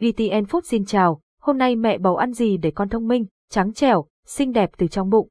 VTN Food xin chào, hôm nay mẹ bầu ăn gì để con thông minh, trắng trẻo, xinh đẹp từ trong bụng.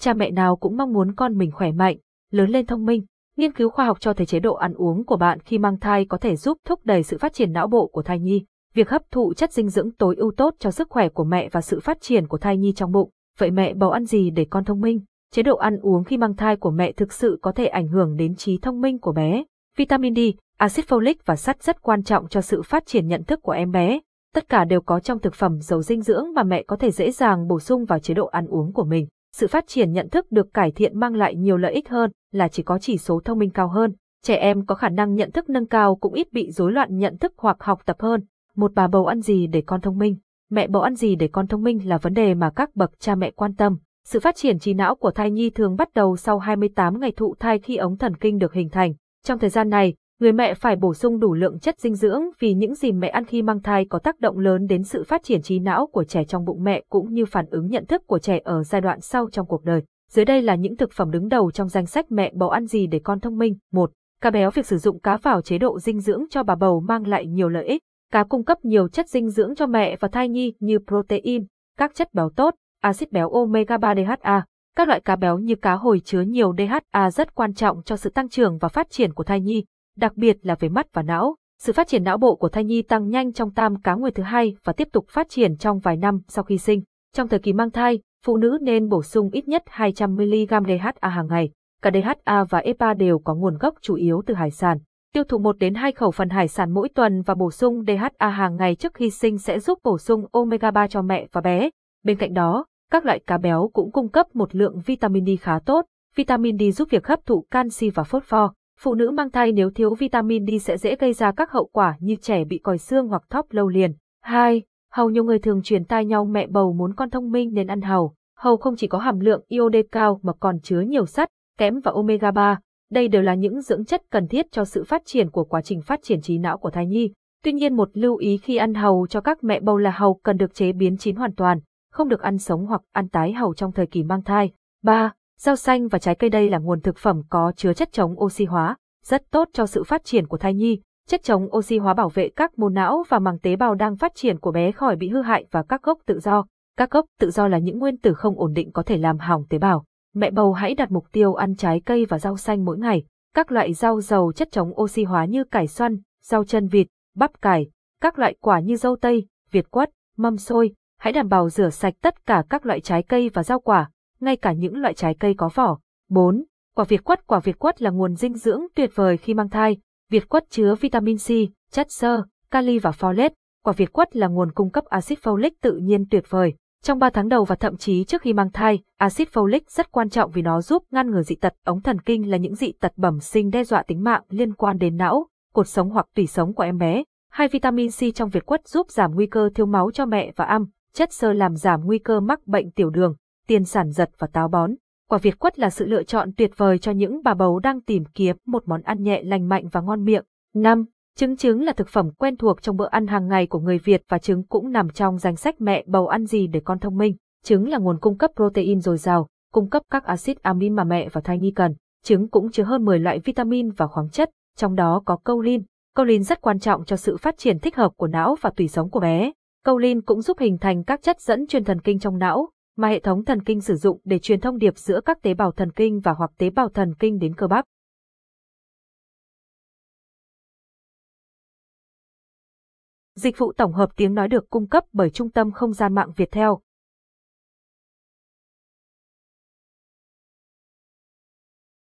Cha mẹ nào cũng mong muốn con mình khỏe mạnh, lớn lên thông minh. Nghiên cứu khoa học cho thấy chế độ ăn uống của bạn khi mang thai có thể giúp thúc đẩy sự phát triển não bộ của thai nhi. Việc hấp thụ chất dinh dưỡng tối ưu tốt cho sức khỏe của mẹ và sự phát triển của thai nhi trong bụng. Vậy mẹ bầu ăn gì để con thông minh? Chế độ ăn uống khi mang thai của mẹ thực sự có thể ảnh hưởng đến trí thông minh của bé. Vitamin D, axit folic và sắt rất quan trọng cho sự phát triển nhận thức của em bé. Tất cả đều có trong thực phẩm giàu dinh dưỡng mà mẹ có thể dễ dàng bổ sung vào chế độ ăn uống của mình. Sự phát triển nhận thức được cải thiện mang lại nhiều lợi ích hơn là chỉ có chỉ số thông minh cao hơn. Trẻ em có khả năng nhận thức nâng cao cũng ít bị rối loạn nhận thức hoặc học tập hơn. Một bà bầu ăn gì để con thông minh? Mẹ bầu ăn gì để con thông minh là vấn đề mà các bậc cha mẹ quan tâm. Sự phát triển trí não của thai nhi thường bắt đầu sau 28 ngày thụ thai khi ống thần kinh được hình thành. Trong thời gian này, người mẹ phải bổ sung đủ lượng chất dinh dưỡng vì những gì mẹ ăn khi mang thai có tác động lớn đến sự phát triển trí não của trẻ trong bụng mẹ cũng như phản ứng nhận thức của trẻ ở giai đoạn sau trong cuộc đời. Dưới đây là những thực phẩm đứng đầu trong danh sách mẹ bầu ăn gì để con thông minh. 1. Cá béo việc sử dụng cá vào chế độ dinh dưỡng cho bà bầu mang lại nhiều lợi ích. Cá cung cấp nhiều chất dinh dưỡng cho mẹ và thai nhi như protein, các chất béo tốt, axit béo omega 3 DHA. Các loại cá béo như cá hồi chứa nhiều DHA rất quan trọng cho sự tăng trưởng và phát triển của thai nhi, đặc biệt là về mắt và não. Sự phát triển não bộ của thai nhi tăng nhanh trong tam cá nguyệt thứ hai và tiếp tục phát triển trong vài năm sau khi sinh. Trong thời kỳ mang thai, phụ nữ nên bổ sung ít nhất 200mg DHA hàng ngày. Cả DHA và EPA đều có nguồn gốc chủ yếu từ hải sản. Tiêu thụ 1 đến 2 khẩu phần hải sản mỗi tuần và bổ sung DHA hàng ngày trước khi sinh sẽ giúp bổ sung omega 3 cho mẹ và bé. Bên cạnh đó, các loại cá béo cũng cung cấp một lượng vitamin D khá tốt. Vitamin D giúp việc hấp thụ canxi và phốt pho. Phụ nữ mang thai nếu thiếu vitamin D sẽ dễ gây ra các hậu quả như trẻ bị còi xương hoặc thóp lâu liền. 2. Hầu nhiều người thường truyền tai nhau mẹ bầu muốn con thông minh nên ăn hầu. Hầu không chỉ có hàm lượng iod cao mà còn chứa nhiều sắt, kẽm và omega 3. Đây đều là những dưỡng chất cần thiết cho sự phát triển của quá trình phát triển trí não của thai nhi. Tuy nhiên một lưu ý khi ăn hầu cho các mẹ bầu là hầu cần được chế biến chín hoàn toàn, không được ăn sống hoặc ăn tái hầu trong thời kỳ mang thai. 3. Rau xanh và trái cây đây là nguồn thực phẩm có chứa chất chống oxy hóa, rất tốt cho sự phát triển của thai nhi. Chất chống oxy hóa bảo vệ các mô não và màng tế bào đang phát triển của bé khỏi bị hư hại và các gốc tự do. Các gốc tự do là những nguyên tử không ổn định có thể làm hỏng tế bào. Mẹ bầu hãy đặt mục tiêu ăn trái cây và rau xanh mỗi ngày. Các loại rau giàu chất chống oxy hóa như cải xoăn, rau chân vịt, bắp cải, các loại quả như dâu tây, việt quất, mâm xôi. Hãy đảm bảo rửa sạch tất cả các loại trái cây và rau quả, ngay cả những loại trái cây có vỏ. 4. Quả việt quất Quả việt quất là nguồn dinh dưỡng tuyệt vời khi mang thai. Việt quất chứa vitamin C, chất xơ, kali và folate. Quả việt quất là nguồn cung cấp axit folic tự nhiên tuyệt vời. Trong 3 tháng đầu và thậm chí trước khi mang thai, axit folic rất quan trọng vì nó giúp ngăn ngừa dị tật ống thần kinh là những dị tật bẩm sinh đe dọa tính mạng liên quan đến não, cột sống hoặc tủy sống của em bé. Hai vitamin C trong việt quất giúp giảm nguy cơ thiếu máu cho mẹ và âm, chất xơ làm giảm nguy cơ mắc bệnh tiểu đường, tiền sản giật và táo bón. Quả Việt quất là sự lựa chọn tuyệt vời cho những bà bầu đang tìm kiếm một món ăn nhẹ lành mạnh và ngon miệng. 5. Trứng trứng là thực phẩm quen thuộc trong bữa ăn hàng ngày của người Việt và trứng cũng nằm trong danh sách mẹ bầu ăn gì để con thông minh. Trứng là nguồn cung cấp protein dồi dào, cung cấp các axit amin mà mẹ và thai nhi cần. Trứng cũng chứa hơn 10 loại vitamin và khoáng chất, trong đó có choline. Choline rất quan trọng cho sự phát triển thích hợp của não và tủy sống của bé. Choline cũng giúp hình thành các chất dẫn truyền thần kinh trong não, mà hệ thống thần kinh sử dụng để truyền thông điệp giữa các tế bào thần kinh và hoặc tế bào thần kinh đến cơ bắp. Dịch vụ tổng hợp tiếng nói được cung cấp bởi Trung tâm Không gian mạng Việt Theo.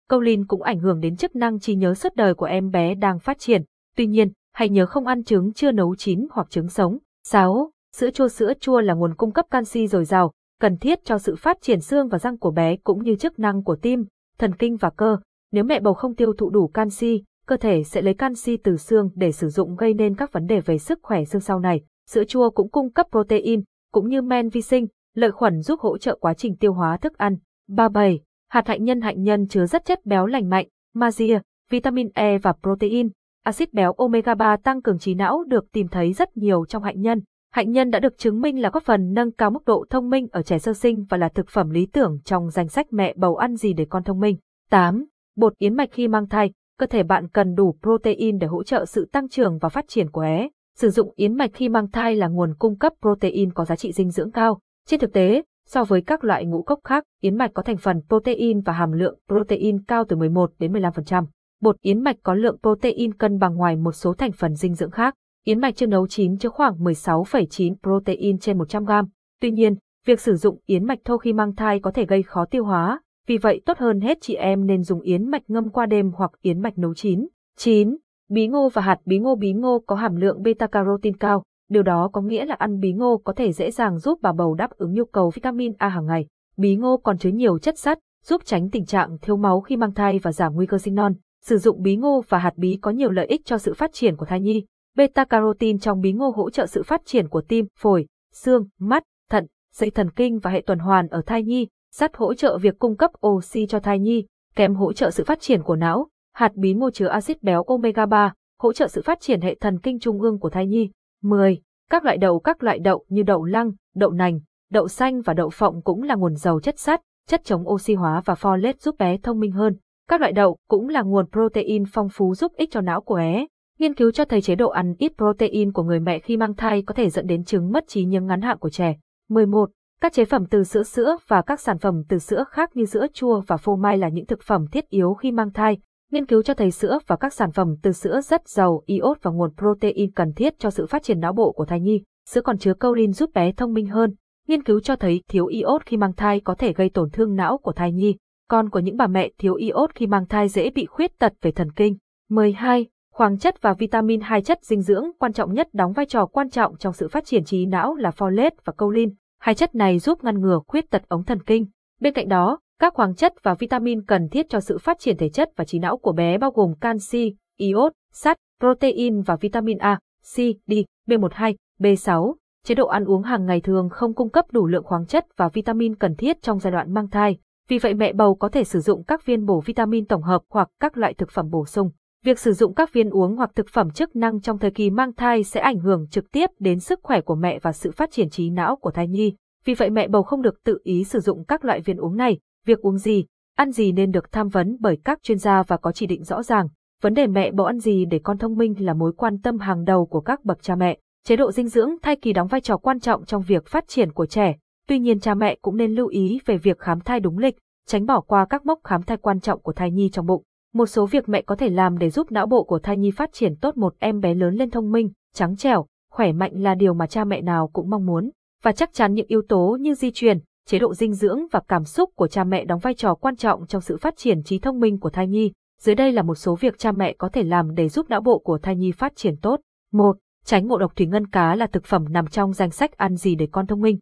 Câu lin cũng ảnh hưởng đến chức năng trí nhớ suốt đời của em bé đang phát triển. Tuy nhiên, hãy nhớ không ăn trứng chưa nấu chín hoặc trứng sống. 6. Sữa chua Sữa chua là nguồn cung cấp canxi dồi dào, cần thiết cho sự phát triển xương và răng của bé cũng như chức năng của tim, thần kinh và cơ. Nếu mẹ bầu không tiêu thụ đủ canxi, cơ thể sẽ lấy canxi từ xương để sử dụng gây nên các vấn đề về sức khỏe xương sau này. Sữa chua cũng cung cấp protein, cũng như men vi sinh, lợi khuẩn giúp hỗ trợ quá trình tiêu hóa thức ăn. 37. Hạt hạnh nhân hạnh nhân chứa rất chất béo lành mạnh, magie, vitamin E và protein. Axit béo omega 3 tăng cường trí não được tìm thấy rất nhiều trong hạnh nhân. Hạnh nhân đã được chứng minh là góp phần nâng cao mức độ thông minh ở trẻ sơ sinh và là thực phẩm lý tưởng trong danh sách mẹ bầu ăn gì để con thông minh. 8. Bột yến mạch khi mang thai, cơ thể bạn cần đủ protein để hỗ trợ sự tăng trưởng và phát triển của bé. Sử dụng yến mạch khi mang thai là nguồn cung cấp protein có giá trị dinh dưỡng cao. Trên thực tế, so với các loại ngũ cốc khác, yến mạch có thành phần protein và hàm lượng protein cao từ 11 đến 15%. Bột yến mạch có lượng protein cân bằng ngoài một số thành phần dinh dưỡng khác. Yến mạch chưa nấu chín chứa khoảng 16,9 protein trên 100 gram. Tuy nhiên, việc sử dụng yến mạch thô khi mang thai có thể gây khó tiêu hóa, vì vậy tốt hơn hết chị em nên dùng yến mạch ngâm qua đêm hoặc yến mạch nấu chín. 9. Bí ngô và hạt bí ngô bí ngô có hàm lượng beta-carotene cao, điều đó có nghĩa là ăn bí ngô có thể dễ dàng giúp bà bầu đáp ứng nhu cầu vitamin A hàng ngày. Bí ngô còn chứa nhiều chất sắt, giúp tránh tình trạng thiếu máu khi mang thai và giảm nguy cơ sinh non. Sử dụng bí ngô và hạt bí có nhiều lợi ích cho sự phát triển của thai nhi. Beta-carotene trong bí ngô hỗ trợ sự phát triển của tim, phổi, xương, mắt, thận, dây thần kinh và hệ tuần hoàn ở thai nhi, sắt hỗ trợ việc cung cấp oxy cho thai nhi, kém hỗ trợ sự phát triển của não, hạt bí ngô chứa axit béo omega 3, hỗ trợ sự phát triển hệ thần kinh trung ương của thai nhi. 10. Các loại đậu Các loại đậu như đậu lăng, đậu nành, đậu xanh và đậu phộng cũng là nguồn giàu chất sắt, chất chống oxy hóa và folate giúp bé thông minh hơn. Các loại đậu cũng là nguồn protein phong phú giúp ích cho não của bé. Nghiên cứu cho thấy chế độ ăn ít protein của người mẹ khi mang thai có thể dẫn đến chứng mất trí nhớ ngắn hạn của trẻ. 11. Các chế phẩm từ sữa sữa và các sản phẩm từ sữa khác như sữa chua và phô mai là những thực phẩm thiết yếu khi mang thai. Nghiên cứu cho thấy sữa và các sản phẩm từ sữa rất giàu iốt và nguồn protein cần thiết cho sự phát triển não bộ của thai nhi. Sữa còn chứa choline giúp bé thông minh hơn. Nghiên cứu cho thấy thiếu iốt khi mang thai có thể gây tổn thương não của thai nhi. Con của những bà mẹ thiếu iốt khi mang thai dễ bị khuyết tật về thần kinh. 12. Khoáng chất và vitamin hai chất dinh dưỡng quan trọng nhất đóng vai trò quan trọng trong sự phát triển trí não là folate và choline. Hai chất này giúp ngăn ngừa khuyết tật ống thần kinh. Bên cạnh đó, các khoáng chất và vitamin cần thiết cho sự phát triển thể chất và trí não của bé bao gồm canxi, iốt, sắt, protein và vitamin A, C, D, B12, B6. Chế độ ăn uống hàng ngày thường không cung cấp đủ lượng khoáng chất và vitamin cần thiết trong giai đoạn mang thai. Vì vậy mẹ bầu có thể sử dụng các viên bổ vitamin tổng hợp hoặc các loại thực phẩm bổ sung. Việc sử dụng các viên uống hoặc thực phẩm chức năng trong thời kỳ mang thai sẽ ảnh hưởng trực tiếp đến sức khỏe của mẹ và sự phát triển trí não của thai nhi. Vì vậy mẹ bầu không được tự ý sử dụng các loại viên uống này, việc uống gì, ăn gì nên được tham vấn bởi các chuyên gia và có chỉ định rõ ràng. Vấn đề mẹ bầu ăn gì để con thông minh là mối quan tâm hàng đầu của các bậc cha mẹ. Chế độ dinh dưỡng thai kỳ đóng vai trò quan trọng trong việc phát triển của trẻ, tuy nhiên cha mẹ cũng nên lưu ý về việc khám thai đúng lịch, tránh bỏ qua các mốc khám thai quan trọng của thai nhi trong bụng. Một số việc mẹ có thể làm để giúp não bộ của thai nhi phát triển tốt một em bé lớn lên thông minh, trắng trẻo, khỏe mạnh là điều mà cha mẹ nào cũng mong muốn. Và chắc chắn những yếu tố như di truyền, chế độ dinh dưỡng và cảm xúc của cha mẹ đóng vai trò quan trọng trong sự phát triển trí thông minh của thai nhi. Dưới đây là một số việc cha mẹ có thể làm để giúp não bộ của thai nhi phát triển tốt. 1. Tránh ngộ độc thủy ngân cá là thực phẩm nằm trong danh sách ăn gì để con thông minh.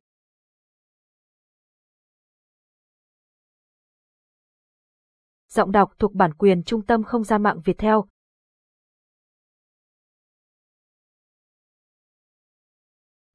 Giọng đọc thuộc bản quyền Trung tâm Không gian mạng Việt Theo.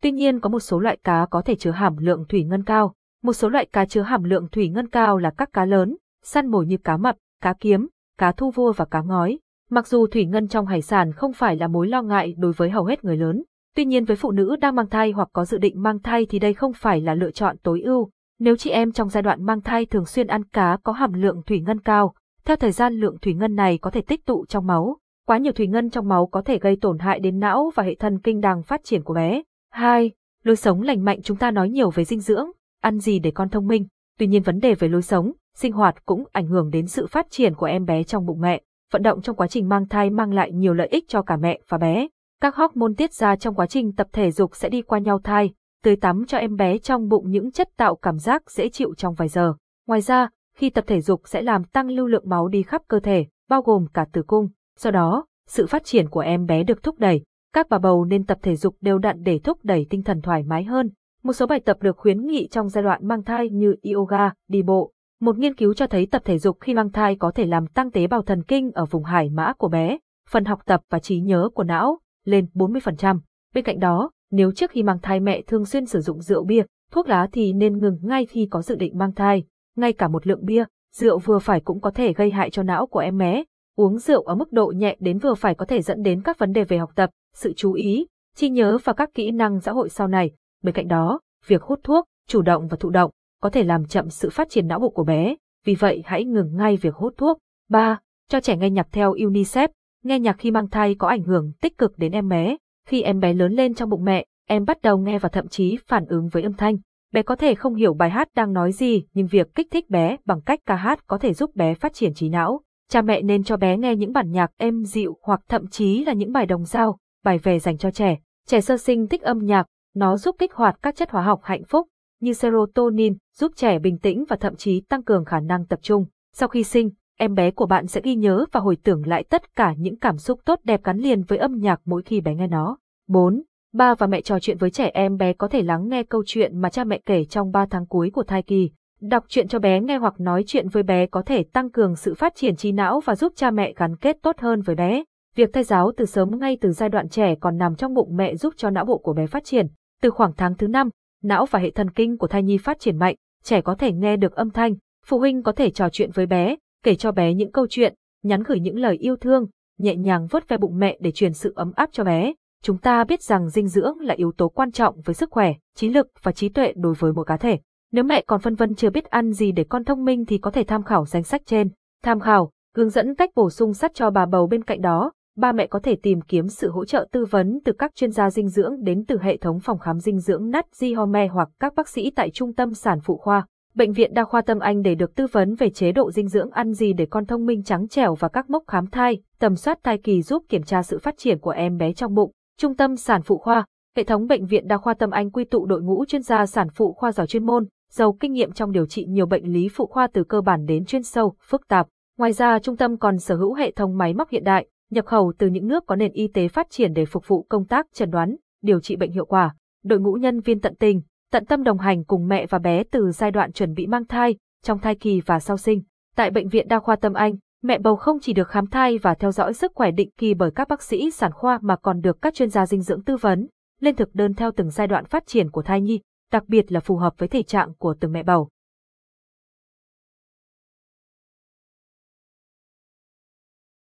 Tuy nhiên có một số loại cá có thể chứa hàm lượng thủy ngân cao. Một số loại cá chứa hàm lượng thủy ngân cao là các cá lớn, săn mồi như cá mập, cá kiếm, cá thu vua và cá ngói. Mặc dù thủy ngân trong hải sản không phải là mối lo ngại đối với hầu hết người lớn, tuy nhiên với phụ nữ đang mang thai hoặc có dự định mang thai thì đây không phải là lựa chọn tối ưu. Nếu chị em trong giai đoạn mang thai thường xuyên ăn cá có hàm lượng thủy ngân cao, theo thời gian lượng thủy ngân này có thể tích tụ trong máu. Quá nhiều thủy ngân trong máu có thể gây tổn hại đến não và hệ thần kinh đang phát triển của bé. 2. Lối sống lành mạnh chúng ta nói nhiều về dinh dưỡng, ăn gì để con thông minh. Tuy nhiên vấn đề về lối sống, sinh hoạt cũng ảnh hưởng đến sự phát triển của em bé trong bụng mẹ. Vận động trong quá trình mang thai mang lại nhiều lợi ích cho cả mẹ và bé. Các hormone tiết ra trong quá trình tập thể dục sẽ đi qua nhau thai, tưới tắm cho em bé trong bụng những chất tạo cảm giác dễ chịu trong vài giờ. Ngoài ra, khi tập thể dục sẽ làm tăng lưu lượng máu đi khắp cơ thể, bao gồm cả tử cung. Do đó, sự phát triển của em bé được thúc đẩy. Các bà bầu nên tập thể dục đều đặn để thúc đẩy tinh thần thoải mái hơn. Một số bài tập được khuyến nghị trong giai đoạn mang thai như yoga, đi bộ. Một nghiên cứu cho thấy tập thể dục khi mang thai có thể làm tăng tế bào thần kinh ở vùng hải mã của bé, phần học tập và trí nhớ của não lên 40%. Bên cạnh đó, nếu trước khi mang thai mẹ thường xuyên sử dụng rượu bia, thuốc lá thì nên ngừng ngay khi có dự định mang thai. Ngay cả một lượng bia, rượu vừa phải cũng có thể gây hại cho não của em bé. Uống rượu ở mức độ nhẹ đến vừa phải có thể dẫn đến các vấn đề về học tập, sự chú ý, trí nhớ và các kỹ năng xã hội sau này. Bên cạnh đó, việc hút thuốc, chủ động và thụ động, có thể làm chậm sự phát triển não bộ của bé, vì vậy hãy ngừng ngay việc hút thuốc. 3. Cho trẻ nghe nhạc theo UNICEF, nghe nhạc khi mang thai có ảnh hưởng tích cực đến em bé. Khi em bé lớn lên trong bụng mẹ, em bắt đầu nghe và thậm chí phản ứng với âm thanh. Bé có thể không hiểu bài hát đang nói gì, nhưng việc kích thích bé bằng cách ca hát có thể giúp bé phát triển trí não. Cha mẹ nên cho bé nghe những bản nhạc êm dịu hoặc thậm chí là những bài đồng dao, bài về dành cho trẻ. Trẻ sơ sinh thích âm nhạc, nó giúp kích hoạt các chất hóa học hạnh phúc, như serotonin, giúp trẻ bình tĩnh và thậm chí tăng cường khả năng tập trung. Sau khi sinh, em bé của bạn sẽ ghi nhớ và hồi tưởng lại tất cả những cảm xúc tốt đẹp gắn liền với âm nhạc mỗi khi bé nghe nó. 4. Ba và mẹ trò chuyện với trẻ em bé có thể lắng nghe câu chuyện mà cha mẹ kể trong 3 tháng cuối của thai kỳ. Đọc chuyện cho bé nghe hoặc nói chuyện với bé có thể tăng cường sự phát triển trí não và giúp cha mẹ gắn kết tốt hơn với bé. Việc thay giáo từ sớm ngay từ giai đoạn trẻ còn nằm trong bụng mẹ giúp cho não bộ của bé phát triển. Từ khoảng tháng thứ 5, não và hệ thần kinh của thai nhi phát triển mạnh, trẻ có thể nghe được âm thanh, phụ huynh có thể trò chuyện với bé, kể cho bé những câu chuyện, nhắn gửi những lời yêu thương, nhẹ nhàng vớt ve bụng mẹ để truyền sự ấm áp cho bé. Chúng ta biết rằng dinh dưỡng là yếu tố quan trọng với sức khỏe, trí lực và trí tuệ đối với mỗi cá thể. Nếu mẹ còn phân vân chưa biết ăn gì để con thông minh thì có thể tham khảo danh sách trên. Tham khảo, hướng dẫn cách bổ sung sắt cho bà bầu bên cạnh đó, ba mẹ có thể tìm kiếm sự hỗ trợ tư vấn từ các chuyên gia dinh dưỡng đến từ hệ thống phòng khám dinh dưỡng Nat Home hoặc các bác sĩ tại trung tâm sản phụ khoa. Bệnh viện Đa khoa Tâm Anh để được tư vấn về chế độ dinh dưỡng ăn gì để con thông minh trắng trẻo và các mốc khám thai, tầm soát thai kỳ giúp kiểm tra sự phát triển của em bé trong bụng. Trung tâm sản phụ khoa, hệ thống bệnh viện Đa khoa Tâm Anh quy tụ đội ngũ chuyên gia sản phụ khoa giỏi chuyên môn, giàu kinh nghiệm trong điều trị nhiều bệnh lý phụ khoa từ cơ bản đến chuyên sâu, phức tạp. Ngoài ra, trung tâm còn sở hữu hệ thống máy móc hiện đại, nhập khẩu từ những nước có nền y tế phát triển để phục vụ công tác chẩn đoán, điều trị bệnh hiệu quả. Đội ngũ nhân viên tận tình, tận tâm đồng hành cùng mẹ và bé từ giai đoạn chuẩn bị mang thai, trong thai kỳ và sau sinh. Tại bệnh viện Đa khoa Tâm Anh, mẹ bầu không chỉ được khám thai và theo dõi sức khỏe định kỳ bởi các bác sĩ sản khoa mà còn được các chuyên gia dinh dưỡng tư vấn, lên thực đơn theo từng giai đoạn phát triển của thai nhi, đặc biệt là phù hợp với thể trạng của từng mẹ bầu.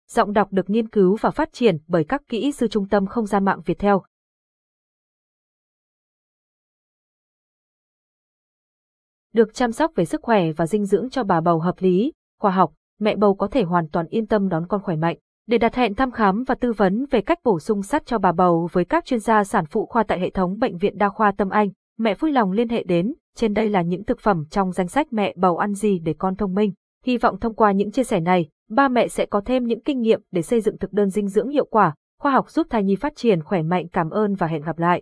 Giọng đọc được nghiên cứu và phát triển bởi các kỹ sư trung tâm không gian mạng Việt theo. Được chăm sóc về sức khỏe và dinh dưỡng cho bà bầu hợp lý, khoa học, mẹ bầu có thể hoàn toàn yên tâm đón con khỏe mạnh. Để đặt hẹn thăm khám và tư vấn về cách bổ sung sắt cho bà bầu với các chuyên gia sản phụ khoa tại hệ thống bệnh viện đa khoa Tâm Anh, mẹ vui lòng liên hệ đến, trên đây là những thực phẩm trong danh sách mẹ bầu ăn gì để con thông minh. Hy vọng thông qua những chia sẻ này, ba mẹ sẽ có thêm những kinh nghiệm để xây dựng thực đơn dinh dưỡng hiệu quả, khoa học giúp thai nhi phát triển khỏe mạnh. Cảm ơn và hẹn gặp lại.